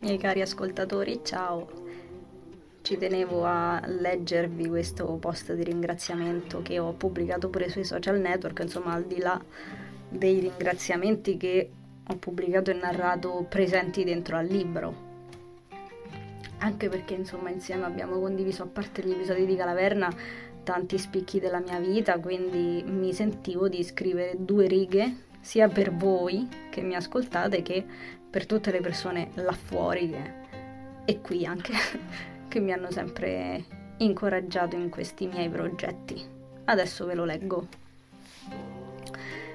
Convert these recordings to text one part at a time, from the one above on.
miei cari ascoltatori, ciao. Ci tenevo a leggervi questo post di ringraziamento che ho pubblicato pure sui social network, insomma al di là dei ringraziamenti che ho pubblicato e narrato presenti dentro al libro. Anche perché insomma insieme abbiamo condiviso, a parte gli episodi di Calaverna, tanti spicchi della mia vita, quindi mi sentivo di scrivere due righe sia per voi che mi ascoltate che per tutte le persone là fuori che, e qui anche che mi hanno sempre incoraggiato in questi miei progetti. Adesso ve lo leggo.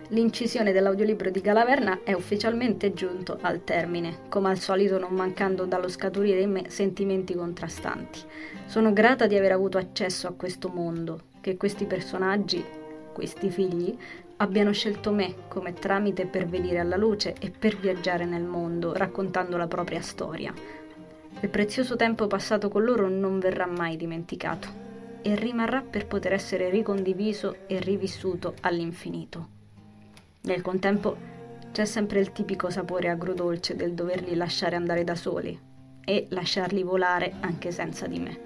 L'incisione dell'audiolibro di Calaverna è ufficialmente giunto al termine, come al solito non mancando dallo scaturire in me sentimenti contrastanti. Sono grata di aver avuto accesso a questo mondo, che questi personaggi, questi figli, abbiano scelto me come tramite per venire alla luce e per viaggiare nel mondo, raccontando la propria storia. Il prezioso tempo passato con loro non verrà mai dimenticato e rimarrà per poter essere ricondiviso e rivissuto all'infinito. Nel contempo c'è sempre il tipico sapore agrodolce del doverli lasciare andare da soli e lasciarli volare anche senza di me.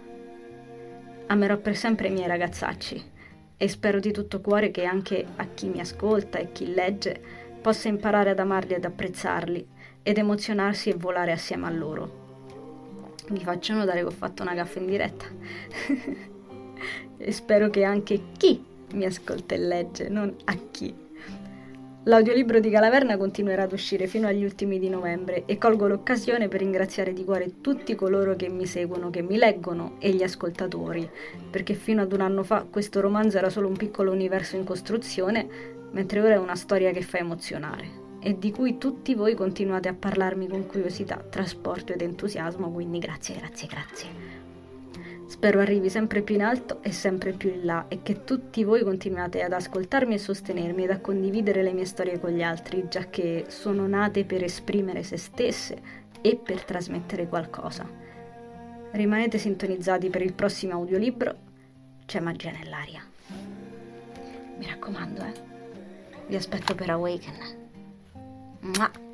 Amerò per sempre i miei ragazzacci e spero di tutto cuore che anche a chi mi ascolta e chi legge possa imparare ad amarli ed apprezzarli ed emozionarsi e volare assieme a loro. Vi faccio notare che ho fatto una gaffa in diretta e spero che anche chi mi ascolta e legge, non a chi. L'audiolibro di Calaverna continuerà ad uscire fino agli ultimi di novembre e colgo l'occasione per ringraziare di cuore tutti coloro che mi seguono, che mi leggono e gli ascoltatori, perché fino ad un anno fa questo romanzo era solo un piccolo universo in costruzione, mentre ora è una storia che fa emozionare e di cui tutti voi continuate a parlarmi con curiosità, trasporto ed entusiasmo, quindi grazie, grazie, grazie. Spero arrivi sempre più in alto e sempre più in là e che tutti voi continuate ad ascoltarmi e sostenermi ed a condividere le mie storie con gli altri, già che sono nate per esprimere se stesse e per trasmettere qualcosa. Rimanete sintonizzati per il prossimo audiolibro, c'è magia nell'aria. Mi raccomando, eh. Vi aspetto per Awaken. Mua.